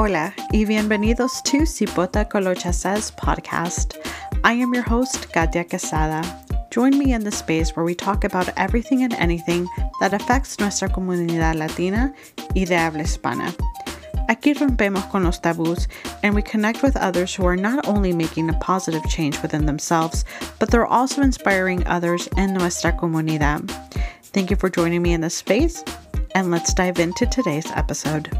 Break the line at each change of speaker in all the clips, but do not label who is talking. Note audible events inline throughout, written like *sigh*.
Hola y bienvenidos to Cipota Colocha Says podcast. I am your host, Katya Quezada. Join me in the space where we talk about everything and anything that affects nuestra comunidad latina y de habla hispana. Aquí rompemos con los tabús and we connect with others who are not only making a positive change within themselves, but they're also inspiring others in nuestra comunidad. Thank you for joining me in this space, and let's dive into today's episode.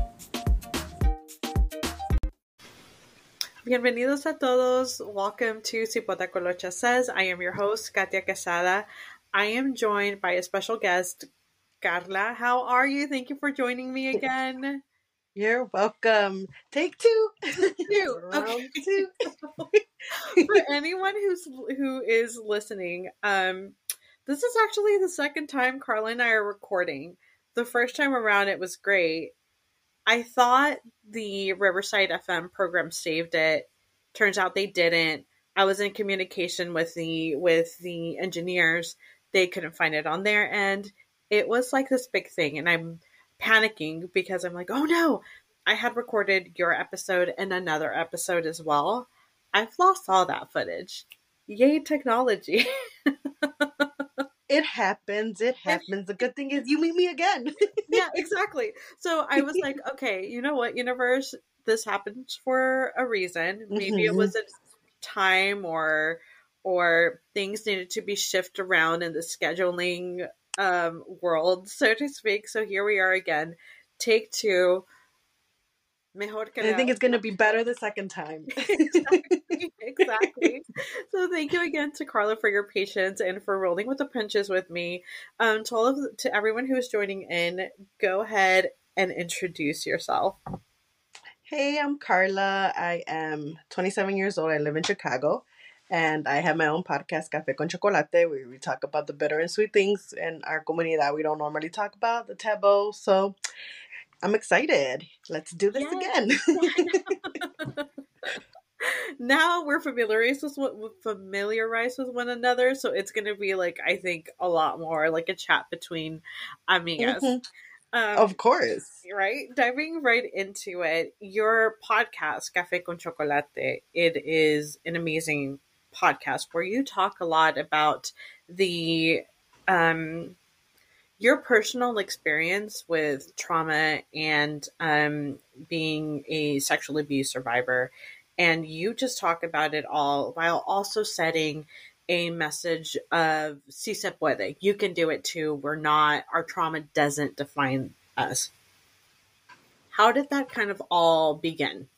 Bienvenidos a todos. Welcome to Cipota Colocha Says. I am your host, Katya Quezada. I am joined by a special guest, Carla. How are you? Thank you for joining me again.
You're welcome. Take two.
two. *laughs* Okay. two. *laughs* For anyone who's who is listening, um, this is actually the second time Carla and I are recording. The first time around, it was great. I thought the Riverside FM program saved it. Turns out they didn't. I was in communication with the with the engineers. They couldn't find it on their end. It was like this big thing, and I'm panicking because I'm like, oh no, I had recorded your episode and another episode as well. I've lost all that footage. Yay, technology. *laughs*
it happens. It happens. The good thing is you meet me again. *laughs*
yeah, exactly. So I was like, okay, you know what, universe, this happens for a reason. Maybe mm-hmm. it was a time or or things needed to be shifted around in the scheduling um, world, so to speak. So here we are again. Take two.
Mejor que I think it's going to be better the second time. *laughs*
exactly. *laughs* exactly. so thank you again to Carla for your patience and for rolling with the punches with me. Um, to all of to everyone who is joining in, go ahead and introduce yourself.
Hey, I'm Carla. I am 27 years old. I live in Chicago and I have my own podcast, Café con Chocolate, where we talk about the bitter and sweet things in our community that we don't normally talk about, the taboo. So I'm excited. Let's do this again. *laughs*
now we're familiarized with what familiarized with one another, so it's gonna be like I think a lot more like a chat between amigas. Mm-hmm.
Um, of course.
Right? Diving right into it, your podcast, Café con Chocolate, it is an amazing podcast where you talk a lot about the um your personal experience with trauma and um being a sexual abuse survivor and you just talk about it all while also setting a message of si se puede you can do it too. We're not our trauma doesn't define us. How did that kind of all begin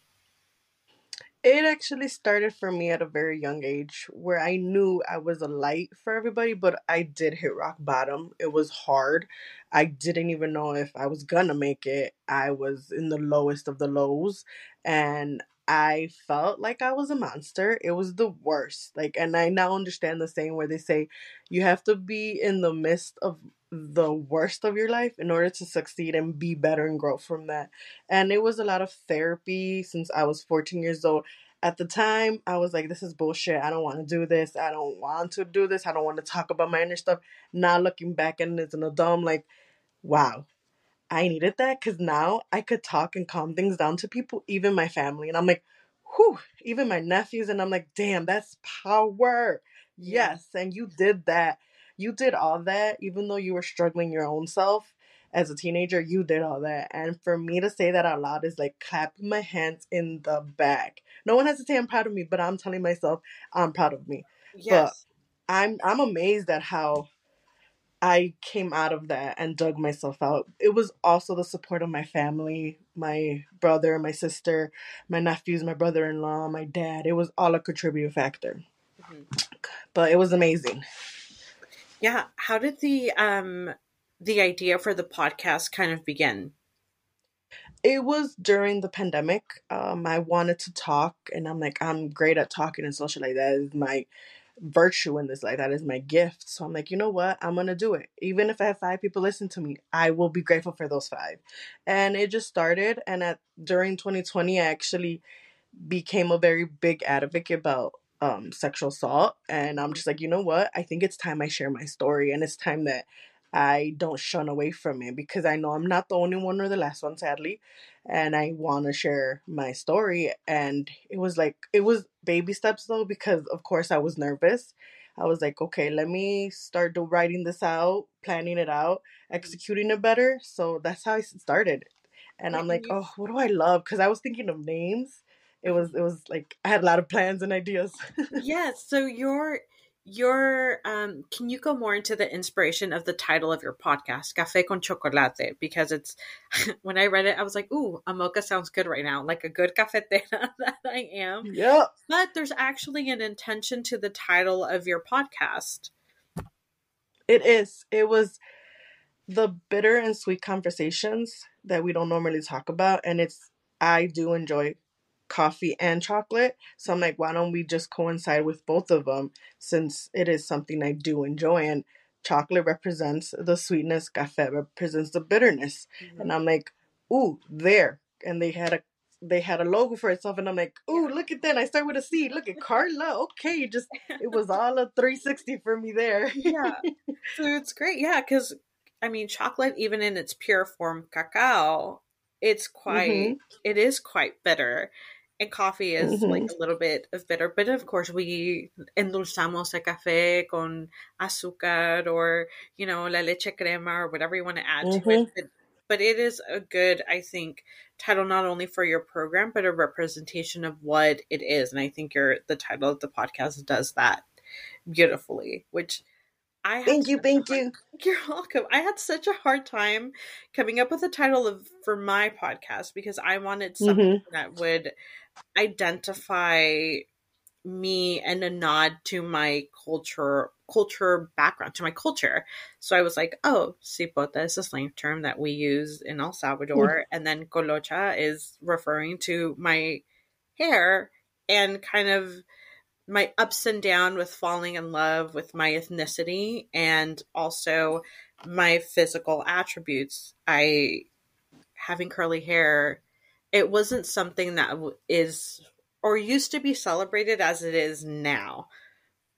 it actually started for me at a very young age where I knew I was a light for everybody, but I did hit rock bottom. It was hard. I didn't even know if I was gonna make it. I was in the lowest of the lows and I felt like I was a monster. It was the worst. Like, and I now understand the saying where they say you have to be in the midst of the worst of your life in order to succeed and be better and grow from that. And it was a lot of therapy since I was 14 years old. At the time, I was like, this is bullshit. I don't want to do this. I don't want to do this. I don't want to talk about my inner stuff. Now looking back and as an adult, I'm like, wow, I needed that because now I could talk and calm things down to people, even my family. And I'm like, whew, even my nephews. And I'm like, damn, that's power. Yes. And you did that you did all that even though you were struggling your own self as a teenager you did all that and for me to say that out loud is like clapping my hands in the back no one has to say i'm proud of me but i'm telling myself i'm proud of me yes but i'm i'm amazed at how I came out of that and dug myself out. It was also the support of my family, my brother, my sister, my nephews, my brother in law, my dad. It was all a contributing factor. Mm-hmm. But it was amazing.
Yeah. How did the um the idea for the podcast kind of begin?
It was during the pandemic. Um, I wanted to talk, and I'm like, I'm great at talking and social. Like that is my virtue in this. life. That is my gift. So I'm like, you know what? I'm gonna do it. Even if I have five people listen to me, I will be grateful for those five. And it just started. And at during 2020, I actually became a very big advocate about um, sexual assault. And I'm just like, you know what? I think it's time I share my story. And it's time that I don't shun away from it because I know I'm not the only one or the last one, sadly. And I want to share my story. And it was like, it was baby steps though, because of course I was nervous. I was like, okay, let me start do, writing this out, planning it out, mm. executing it better. So that's how I started. And I'm like, oh, mm-hmm. what do I love? Because I was thinking of names. It was, it was like I had a lot of plans and ideas.
yes. So your your um can you go more into the inspiration of the title of your podcast café con chocolate? Because it's *laughs* when i read it i was like ooh a mocha sounds good right now like a good cafetera *laughs* that i am.
Yeah.
But there's actually an intention to the title of your podcast.
It is. It was the bitter and sweet conversations that we don't normally talk about and it's i do enjoy coffee and chocolate. So I'm like, why don't we just coincide with both of them since it is something I do enjoy and chocolate represents the sweetness, cafe represents the bitterness. Mm-hmm. And I'm like, ooh, there. And they had a they had a logo for itself and I'm like, ooh, look at that. I start with a C. Look at Carla. Okay, just it was *laughs* all a 360 for me there.
yeah. So it's great. Yeah, because I mean chocolate, even in its pure form, cacao, it's quite mm-hmm. it is quite bitter and coffee is mm-hmm. like a little bit of bitter but of course we endulzamos el café con azúcar or you know la leche crema or whatever you want to add mm-hmm. to it but, but it is a good i think title not only for your program but a representation of what it is and i think your the title of the podcast does that beautifully which
I thank you, thank hard, you. *laughs*
You're welcome. I had such a hard time coming up with a title of for my podcast because I wanted something mm-hmm. that would identify me and a nod to my culture culture background to my culture. So i was like oh cipota is a slang term that we use in el salvador. Mm. and then colocha is referring to my hair and kind of my ups and down with falling in love with my ethnicity and also my physical attributes. I having curly hair it wasn't something that is or used to be celebrated as it is now.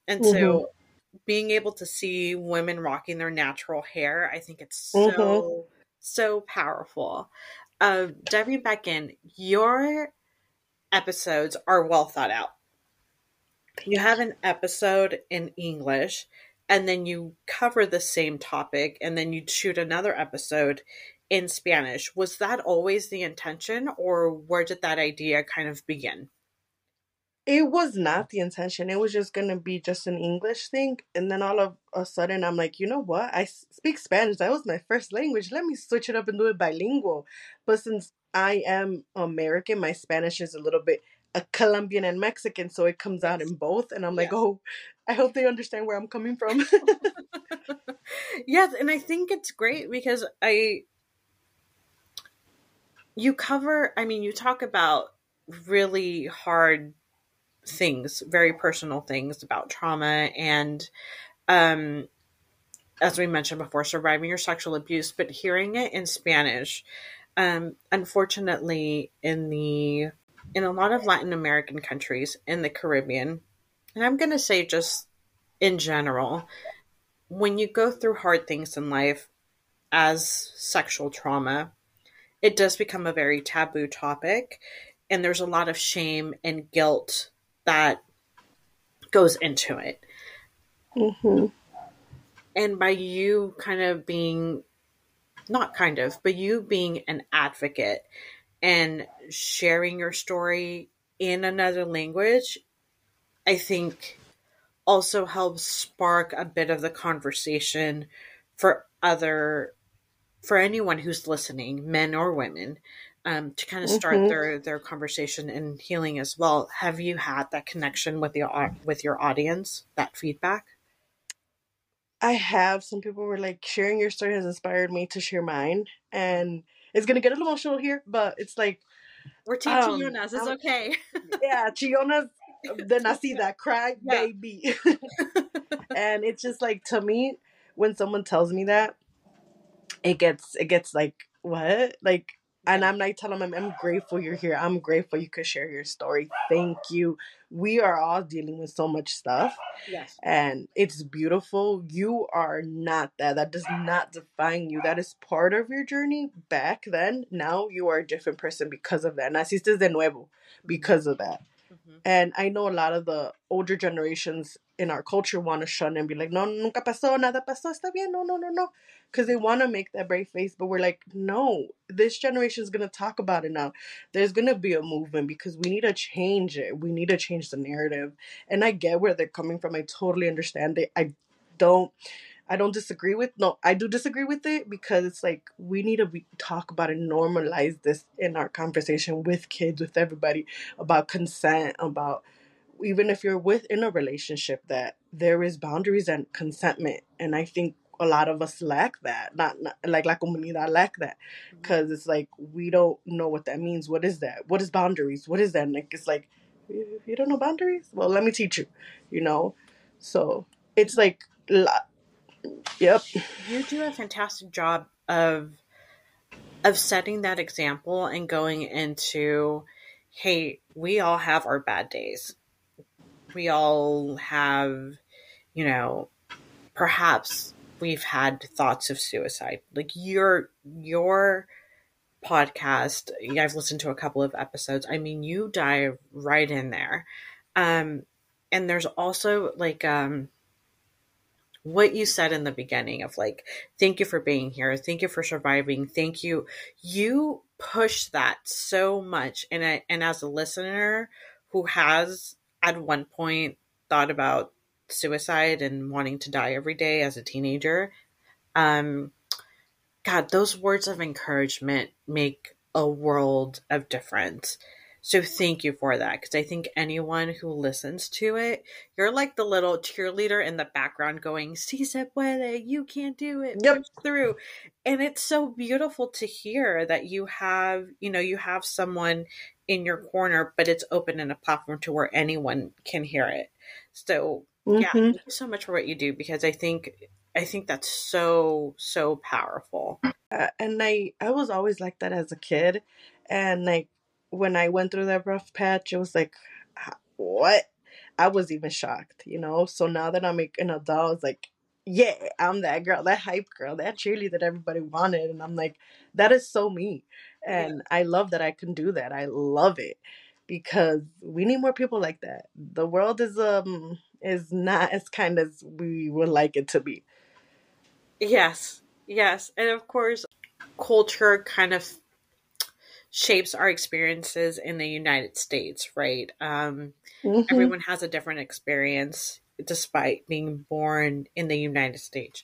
And mm-hmm. so being able to see women rocking their natural hair, I think it's so mm-hmm. so powerful. Uh, diving back in, your episodes are well thought out. You have an episode in English, and then you cover the same topic, and then you shoot another episode in Spanish. Was that always the intention, or where did that idea kind of begin?
It was not the intention. It was just going to be just an English thing. And then all of a sudden, I'm like, you know what? I speak Spanish. That was my first language. Let me switch it up and do it bilingual. But since I am American, my Spanish is a little bit a Colombian and Mexican, so it comes out in both. And I'm like, yeah. oh, I hope they understand where I'm coming from. *laughs*
yes, and I think it's great because I you cover i mean you talk about really hard things very personal things about trauma and um as we mentioned before surviving your sexual abuse but hearing it in spanish um unfortunately in the in a lot of latin american countries in the caribbean and i'm going to say just in general when you go through hard things in life as sexual trauma it does become a very taboo topic and there's a lot of shame and guilt that goes into it mm-hmm. and by you kind of being not kind of but you being an advocate and sharing your story in another language i think also helps spark a bit of the conversation for other for anyone who's listening, men or women, um, to kind of start mm-hmm. their their conversation and healing as well. Have you had that connection with your with your audience? That feedback.
I have. Some people were like, sharing your story has inspired me to share mine, and it's gonna get a little emotional here, but it's like
we're team um, It's um, okay.
yeah, Chillonas the *laughs* nacida, cry yeah. baby, *laughs* and it's just like to me when someone tells me that it gets it gets like what like and I'm like telling them, I'm grateful you're here. I'm grateful you could share your story. Thank you. We are all dealing with so much stuff.
Yes.
And it's beautiful. You are not that. That does not define you. That is part of your journey back then. Now you are a different person because of that. Naciste de nuevo because of that.
Mhm.
And I know a lot of the older generations in our culture want to shun and be like, no, nunca pasó, nada pasó, está bien, no, no, no, no. Because they want to make that brave face, but we're like, no, this generation is going to talk about it now. There's going to be a movement because we need to change it. We need to change the narrative. And I get where they're coming from. I totally understand it. I don't. I don't disagree with no I do disagree with it because it's like we need to be, talk about it normalize this in our conversation with kids with everybody about consent about even if you're within a relationship that there is boundaries and consentment and i think a lot of us lack that. Not, not like la comunidad lack that mm-hmm. because it's like we don't know what that means. What is that? What is boundaries? What is that? And it's like you you don't know boundaries? Well let me teach you you know? So it's like yep.
You do a fantastic job of of setting that example and going into hey, we all have our bad days. We all have, you know, perhaps we've had thoughts of suicide. Like your your podcast, I've listened to a couple of episodes. I mean, you dive right in there. Um and there's also like um what you said in the beginning of like thank you for being here thank you for surviving thank you you push that so much and I, and as a listener who has at one point thought about suicide and wanting to die every day as a teenager. Um god those words of encouragement make a world of difference so thank you for that because i think anyone who listens to it you're like the little cheerleader in the background going si se puede you can't do it
Yep.
through and it's so beautiful to hear that you have you know you have someone in your corner but it's open in a platform to where anyone can hear it so yeah
Mhm.
thank you so much for what you do because i think i think that's so so powerful
Uh, and I I was always like that as a kid, and like when I went through that rough patch, it was like, what? I was even shocked, you know. So now that I'm like an adult, it's like, yeah, I'm that girl, that hype girl, that cheerleader that everybody wanted, and I'm like, that is so me, and I love that I can do that. I love it because we need more people like that. The world is um is not as kind as we would like it to be.
Yes, yes. And of course, culture kind of shapes our experiences in the United States, right? Um,
Mhm.
everyone has a different experience despite being born in the United States.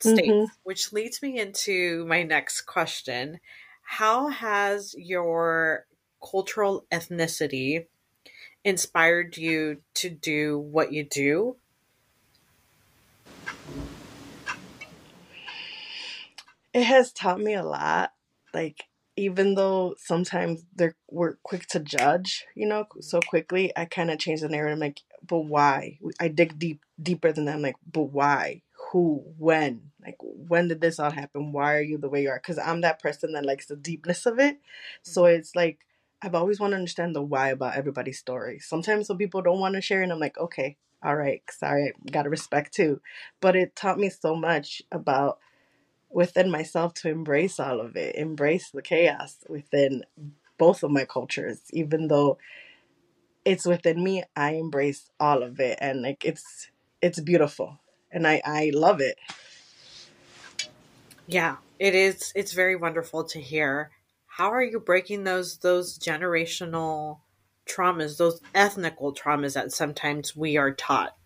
States,
Mhm.
which leads me into my next question. How has your cultural ethnicity inspired you to do what you do?
It has taught me a lot. Like even though sometimes they're we're quick to judge, you know, so quickly, I kind of change the narrative. Like, but why? I dig deep deeper than that. I'm like, but why? Who? When? Like, when did this all happen? Why are you the way you are? Because I'm that person that likes the deepness of it. So mm-hmm. it's like I've always want to understand the why about everybody's story. Sometimes some people don't want to share, and I'm like, okay, all right, sorry, gotta respect too. But it taught me so much about within myself to embrace all of it, embrace the chaos within both of my cultures, even though it's within me, I embrace all of it and like it's it's beautiful and I I love it.
Yeah, it is. It's very wonderful to hear. How are you breaking those those generational traumas, those ethnical traumas that sometimes we are taught?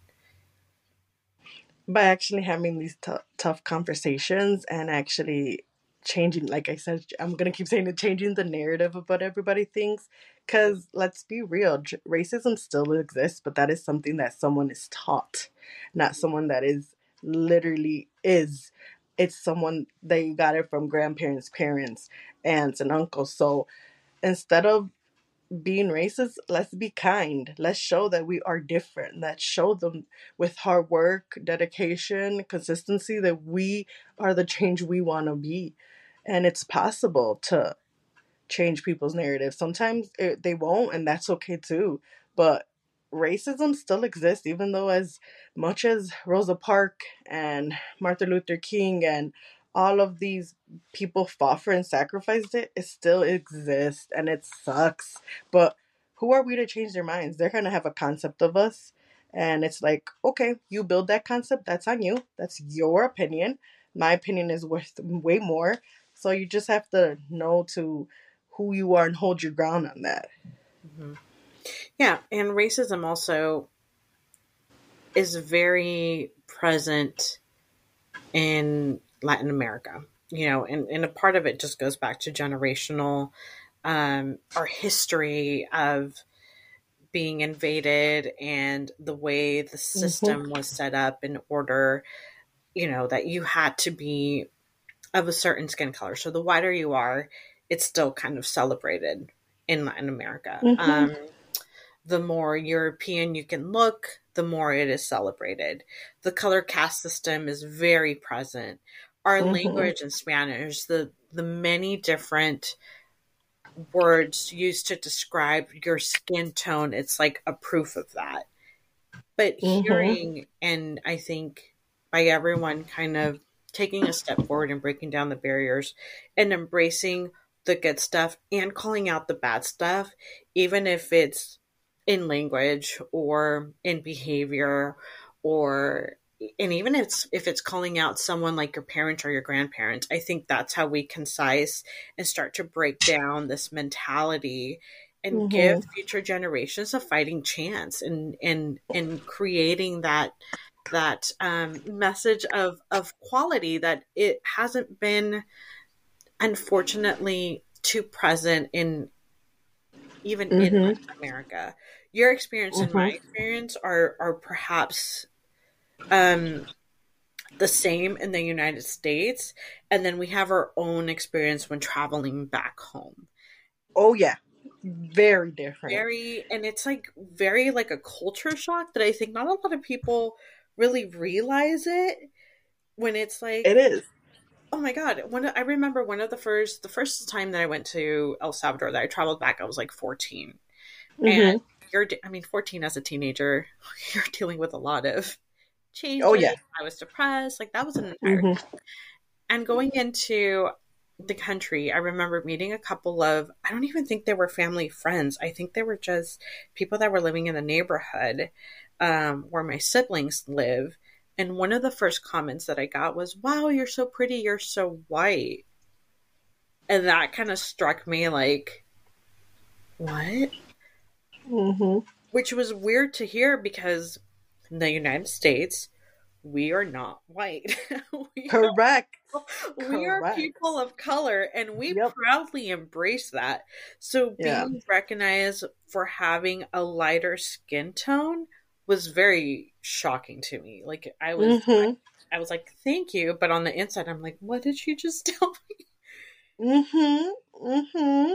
By actually having these tou- tough conversations and actually changing like I said I'm going to keep saying it changing the narrative of what everybody thinks cuz let's be real, j- racism still exists, but that is something that someone is taught, not someone that is literally is it's someone that you got it from grandparents, parents, aunts, and uncles. So instead of being racist, let's be kind. Let's show that we are different. Let's show them with hard work, dedication, consistency that we are the change we want to be. And it's possible to change people's narrative. Sometimes it, they won't, and that's okay too. But racism still exists, even though as much as Rosa Parks and Martin Luther King and all of these people fought for and sacrificed it, it still exists and it sucks. But who are we to change their minds? They're gonna have a concept of us, and it's like, okay, you build that concept, that's on you. That's your opinion. My opinion is worth way more. So you just have to know to who you are and hold your ground on that.
Mm-hmm. Yeah, and racism also is very present in Latin America, you know, and, and a part of it just goes back to generational, um, our history of being invaded and the way the mm-hmm. system mm-hmm. was set up in order, you know, that you had to be of a certain skin color. So the whiter you are, it's still kind of celebrated in Latin America. Mm-hmm. Um, the more European you can look, the more it is celebrated. The color caste system is very present. Our mm-hmm. language in Spanish, the the many different words used to describe your skin tone, it's like a proof of that. But mm-hmm. hearing and I think by everyone kind of taking a step forward and breaking down the barriers and embracing the good stuff and calling out the bad stuff, even if it's in language or in behavior or and even if it's if it's calling out someone like your parent or your grandparent i think that's how we concise and start to break down this mentality and mm-hmm. give future generations a fighting chance and and and creating that that um, message of of quality that it hasn't been unfortunately too present in even mm-hmm. in America. Your experience mm-hmm. and my mm-hmm. experience are are perhaps um the same in the United States and then we have our own experience when traveling back home.
Oh yeah. Very different.
Very and it's like very like a culture shock that I think not a lot of people really realize it when it's like
it is
oh my god when i remember one of the first the first time that i went to el salvador that i traveled back i was like 14 mm-hmm. and you're i mean 14 as a teenager *laughs* you're dealing with a lot of
oh yeah
i was depressed like that was an entire mm-hmm. and going into the country i remember meeting a couple of i don't even think they were family friends i think they were just people that were living in the neighborhood um, where my siblings live and one of the first comments that I got was, Wow, you're so pretty, you're so white. And that kind of struck me like, What?
Mm-hmm.
Which was weird to hear because in the United States, we are not white. *laughs*
we Correct. *laughs*
Are, we Correct. are people of color and we yep. proudly embrace that. So being yeah. recognized for having a lighter skin tone was very shocking to me. Like I was mm-hmm. I, I, was like, thank you. But on the inside I'm like, what did you just *laughs* tell
me? Mm-hmm. Mm-hmm.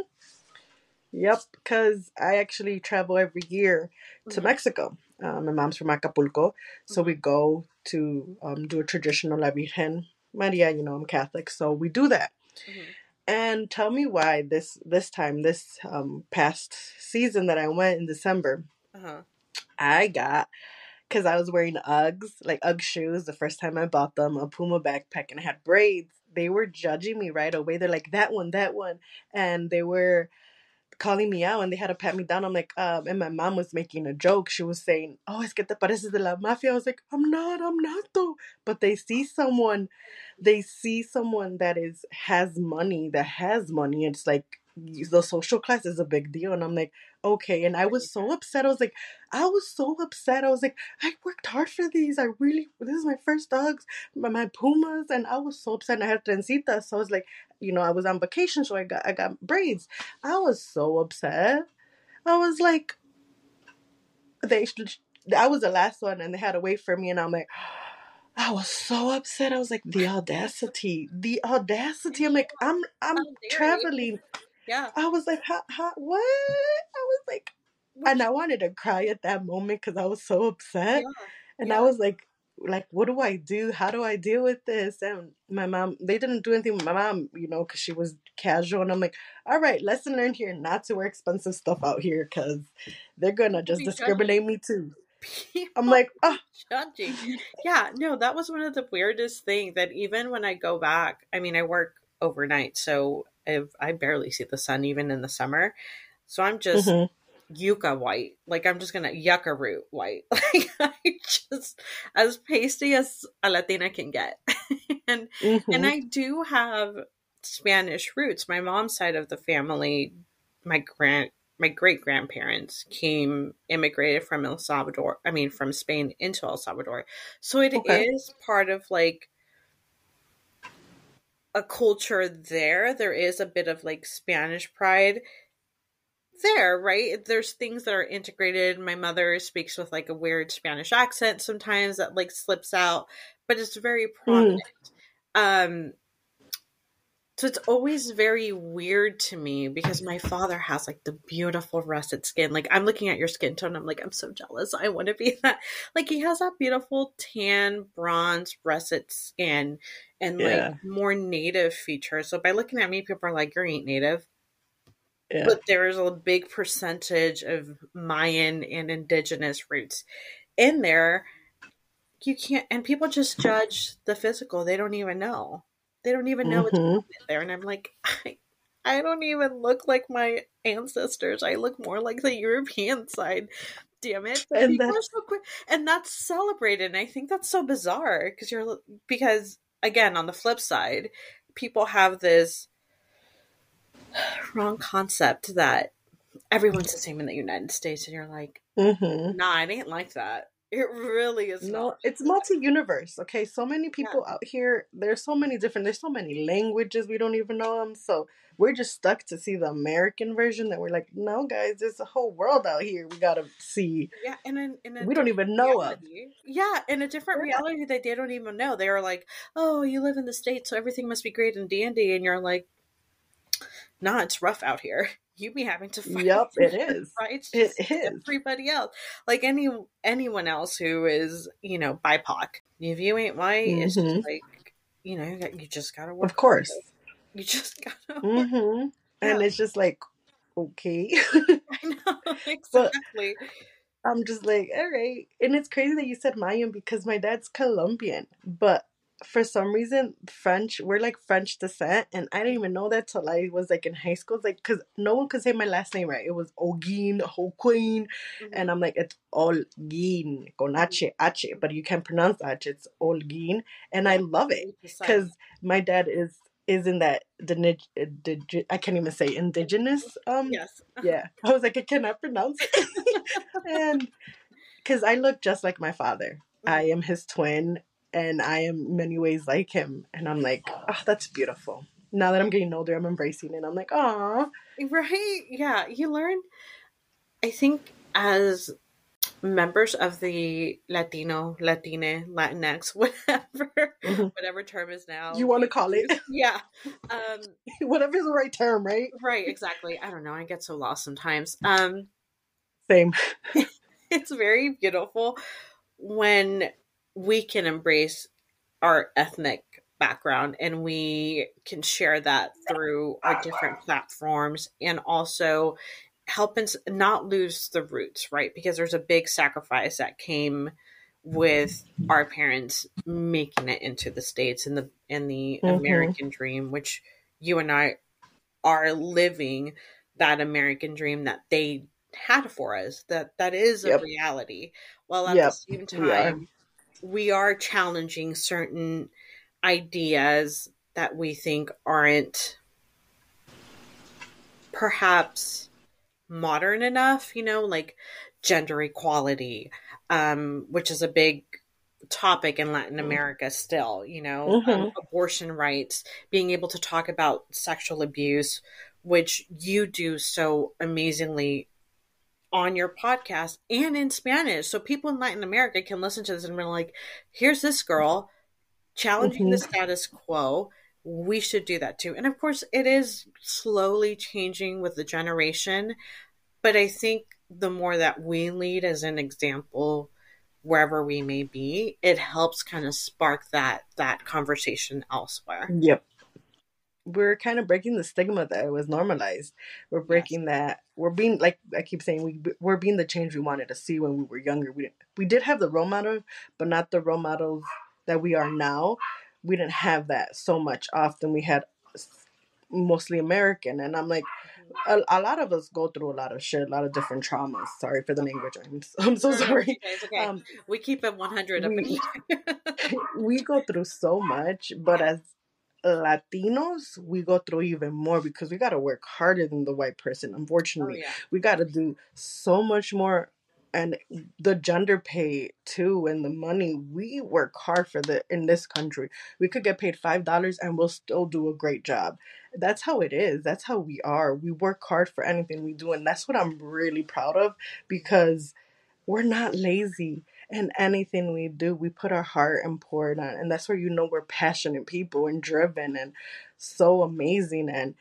Yep, because I actually travel every year to mm-hmm. Mexico. Um, my mom's from Acapulco, so we mm-hmm. go to um, do a traditional La Virgen Maria. You know, I'm Catholic, so we do that. Mm-hmm. And tell me why this this time, this um, past season that I went in December, uh-huh. I got because I was wearing Uggs, like Ugg shoes, the first time I bought them, a Puma backpack, and I had braids. They were judging me right away. They're like, that one, that one. And they were calling me out and they had to pat me down. I'm like, um, and my mom was making a joke. She was saying, Oh, es que te pareces de la mafia. I was like, I'm not, I'm not though. But they see someone, they see someone that is has money, that has money. It's like the social class is a big deal. And I'm like, okay. And I was so upset. I was like, I was so upset. I was like, I worked hard for these. I really, this is my first dogs, my, my pumas. And I was so upset. And I had trencitas. So I was like, you know, I was on vacation. So I got, I got braids. I was so upset. I was like, they, I was the last one and they had to wait for me. And I'm like, I was so upset. I was like, the audacity, the audacity. I'm like, I'm, I'm traveling.
Yeah. I
was like, how, how, what? I was like, and I wanted to cry at that moment because I was so upset. Yeah. And yeah. I was like, like, what do I do? How do I deal with this? And my mom, they didn't do anything with my mom, you know, because she was casual. And I'm like, all right, lesson learned here not to wear expensive stuff out here because they're going to just discriminate me too. *laughs* People I'm like, oh.
judging. Yeah, no, that was one of the weirdest things that even when I go back, I mean, I work overnight, so I've, I barely see the sun even in the summer. So I'm just mm-hmm. yucca white. Like I'm just gonna yucca root white. *laughs* Like I just as pasty as a Latina can get. *laughs* and mm-hmm. and I do have Spanish roots. My mom's side of the family, my grand my great grandparents came immigrated from El Salvador. I mean, from Spain into El Salvador. So it okay. is part of like a culture there. There is a bit of like Spanish pride there, right? There's things that are integrated. My mother speaks with like a weird Spanish accent sometimes that like slips out, but it's very hmm. prominent. Mm. Um so it's always very weird to me because my father has like the beautiful russet skin. Like I'm looking at your skin tone, I'm like, I'm so jealous. I want to be *laughs* that. Like he has that beautiful tan, bronze, russet skin and yeah. like more native features. So by looking at me, people are like, you're ain't native. Yeah. But there's a big percentage of Mayan and indigenous roots in there. You can't and people just judge the physical. They don't even know. They don't even know mm-hmm. what's there. And I'm like, I, I don't even look like my ancestors. I look more like the European side. Damn it! And that's, so quick. and that's celebrated. And I think that's so bizarre because you're because again on the flip side, people have this wrong concept that everyone's the same in the United States, and you're like, mm-hmm. nah, it ain't like that. It really is
no, not. it's multi universe. Okay, so many people yeah. out here. There's so many different. There's so many languages we don't even know them. So we're just stuck to see the American version. That we're like, no, guys, there's a whole world out here. We gotta see.
Yeah, and in, in
we don't even know
reality. of. Yeah, in a different reality that they don't even know. They are like, oh, you live in the states, so everything must be great and dandy, and you're like, nah, it's rough out here you be having to fight.
Yep, *laughs* it is.
Right? It is. Everybody else, like any anyone else who is, you know, BIPOC. If you ain't white, mm-hmm. it's just mm-hmm. like, you know, you just gotta work.
Of course.
You just *laughs* gotta.
Mm-hmm. And it's just like, okay. *laughs*
I know exactly.
But I'm just like, all right. And it's crazy that you said Mayan because my dad's Colombian, but for some reason French we're like French descent and I didn't even know that till I was like in high school. It's like because no one could say my last name right. It was Ogin, Hoqueen, mm-hmm. and I'm like it's Olgin, con H H, but you can't pronounce H. It's Olgin, and I love it because my dad is is in that the I can't even say indigenous. Um,
yes,
yeah. *laughs* I was like I cannot pronounce it, *laughs* and because I look just like my father. Mm-hmm. I am his twin and I am many ways like him. And I'm like, oh, that's beautiful. Now that I'm getting older, I'm embracing it. I'm like, oh,
right, yeah. You learn. I think as members of the Latino, Latine, Latinx, *laughs* whatever, mm-hmm. whatever term is now.
You want to call it? *laughs*
Yeah. Um, *laughs*
whatever is the right term, right?
Right, exactly. I don't know. I get so lost sometimes. Um,
Same.
it's very beautiful when we can embrace our ethnic background and we can share that through our different platforms and also help us not lose the roots right because there's a big sacrifice that came with our parents making it into the states and the in the mm-hmm. american dream which you and i are living that american dream that they had for us that that is yep. a reality while at yep. the same time we are challenging certain ideas that we think aren't perhaps modern enough, you know, like gender equality, um, which is a big topic in Latin mm-hmm. America still, you know, um, mm-hmm. um, abortion rights, being able to talk about sexual abuse, which you do so amazingly on your podcast and in Spanish. So people in Latin America can listen to this and be like, here's this girl challenging mm-hmm. the status quo. We should do that too. And of course, it is slowly changing with the generation. But I think the more that we lead as an example, wherever we may be, it helps kind of spark that that conversation elsewhere.
Yep. We're kind of breaking the stigma that it was normalized. We're breaking yes. that. We're being like I keep saying we we're being the change we wanted to see when we were younger. We we did have the role model, but not the role models that we are now. We didn't have that so much. Often we had mostly American, and I'm like, a, a, lot of us go through a lot of shit, a lot of different traumas. Sorry for the language. I'm, I'm so sorry.
It's okay. Um, we keep it 100
we, *laughs* we go through so much, but as Latinos, we go through even more because we got to work harder than the white person. Oh, unfortunately, oh, yeah. we got to do so much more and the gender pay too and the money we work hard for the in this country. We could get paid five dollars and we'll still do a great job. That's how it is. That's how we are. We work hard for anything we do and that's what i'm really proud of because we're not lazy and anything we do we put our heart and pour it on and that's where you know we're passionate people and driven and so amazing and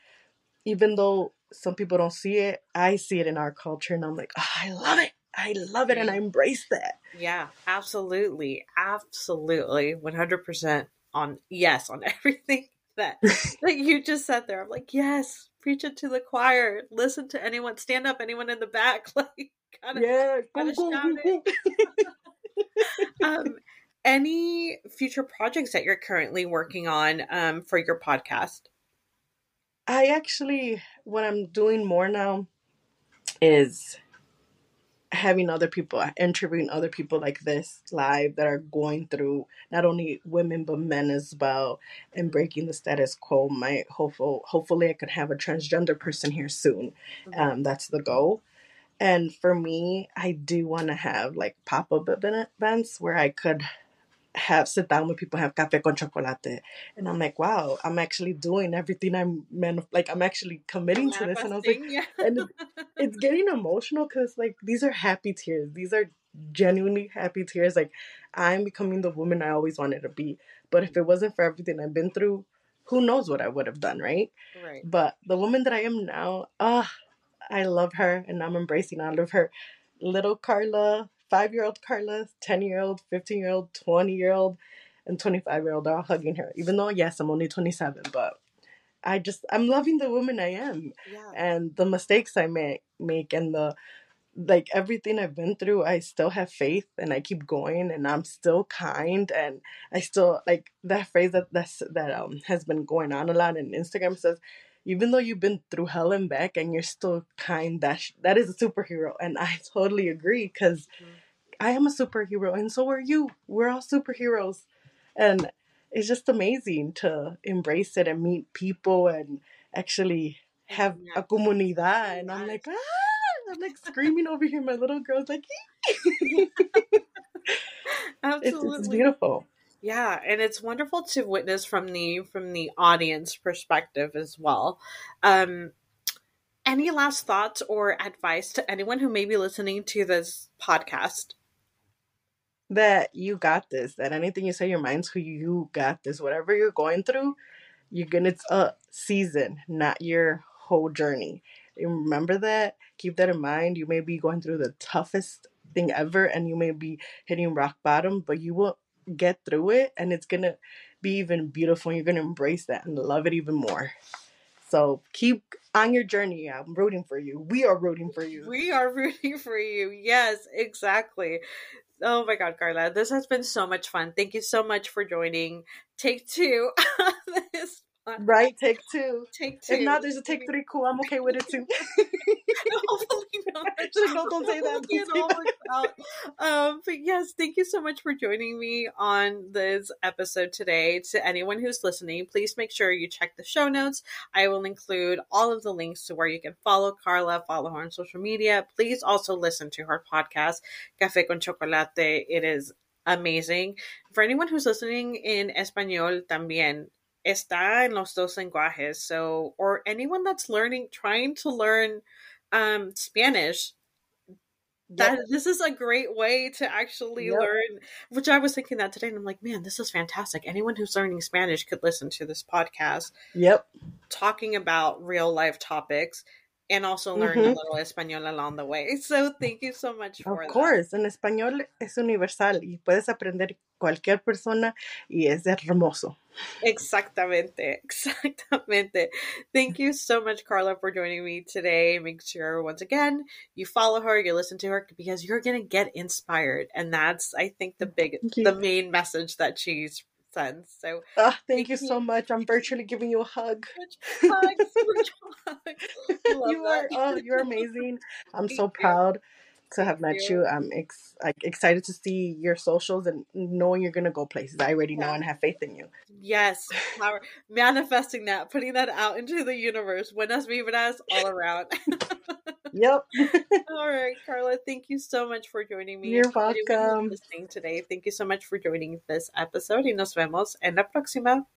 even though some people don't see it i see it in our culture and i'm like oh, i love it I love it and I embrace that.
Yeah, absolutely. Absolutely. 100% on yes on *laughs* everything that *laughs* that you just said there. I'm like, "Yes, preach it to the choir. Listen to anyone stand up, anyone in the back *laughs* like kind of Yeah, go, go, go, um any future projects that you're currently working on um for your podcast?
I actually what I'm doing more now is having other people interviewing other people like this live that are going through not only women but men as well and breaking the status quo my hopeful hopefully i could have a transgender person here soon mm-hmm. um, that's the goal and for me i do want to have like pop-up events where i could have sit down with people have cafe con chocolate. And i'm like wow i'm actually doing everything i'm meant like i'm actually committing to this. And i was like yeah. and it's *laughs* getting emotional because like these are happy tears. These are genuinely happy tears. Like i'm becoming the woman i always wanted to be. But if it wasn't for everything i've been through who knows what i would have done right? Right. But the woman that i am now ah i love her and i'm embracing all of her little carla five year old Carla, 10 year old, 15 year old, 20 year old, and 25 year old are all hugging her. Even though, yes, I'm only 27, but I just, I'm loving the woman I am. Yeah. And the mistakes I make, make and the, like everything I've been through, I still have faith and I keep going and I'm still kind and I still like that phrase that that's that um has been going on a lot in Instagram says even though you've been through hell and back and you're still kind that sh- that is a superhero and I *laughs* totally agree cuz mm-hmm. I am a superhero and so are you. We're all superheroes. And it's just amazing to embrace it and meet people and actually have yeah. a comunidad. And I'm like, ah, I'm like screaming over here. My little girl's like,
absolutely, *laughs* *laughs*
it's, it's beautiful.
Yeah, and it's wonderful to witness from the from the audience perspective as well. Um, any last thoughts or advice to anyone who may be listening to this podcast?
that you got this. That anything you say your mind's who you got this. Whatever you're going through, you're gonna it's a season, not your whole journey. And remember that. Keep that in mind. You may be going through the toughest thing ever and you may be hitting rock bottom, but you will get through it and it's gonna be even beautiful and you're gonna embrace that and love it even more. So keep on your journey. I'm rooting for you. We are rooting for you.
We are *laughs* rooting for you. Yes, exactly. Oh my God, Carla, this has been so much fun. Thank you so much for joining. Take two. *laughs*
this Right, take two.
Take two.
If not, there's a take three. Cool, I'm okay with it too. *laughs* not. no, don't say *laughs* that. Don't say
that. Um, but yes, thank you so much for joining me on this episode today. To anyone who's listening, please make sure you check the show notes. I will include all of the links to where you can follow Carla, follow her on social media. Please also listen to her podcast, Café con Chocolate. It is amazing. For anyone who's listening in Espanol también, está en los dos lenguajes. So, or anyone that's learning, trying to learn um, Spanish, that yep. this is a great way to actually yep. learn. Which I was thinking that today, and I'm like, man, this is fantastic. Anyone who's learning Spanish could listen to this podcast.
Yep,
talking about real life topics and also learn a little español along the way. So thank you so much for
Of course, en español es universal y puedes aprender cualquier persona y es hermoso.
Exactamente, *laughs* exactamente. Thank you so much, Carla, for joining me today. Make sure, once again, you follow her, you listen to her, because you're going to get inspired. And that's, I think, the big, the main message that she's sends. So,
oh, thank, thank you, you, so much. I'm virtually giving you a hug.
Hugs, *laughs* *laughs*
you are, oh, you're amazing. I'm thank so proud. You to have met you. you. I'm ex- like excited to see your socials and knowing you're gonna go places. I already yeah. know and have faith in you.
Yes, power manifesting that, putting that out into the universe. Buenas vibras all around. *laughs*
yep. *laughs*
all right, Carla. Thank you so much for joining me.
You're welcome.
Listening today. Thank you so much for joining this episode. Y nos vemos en la próxima.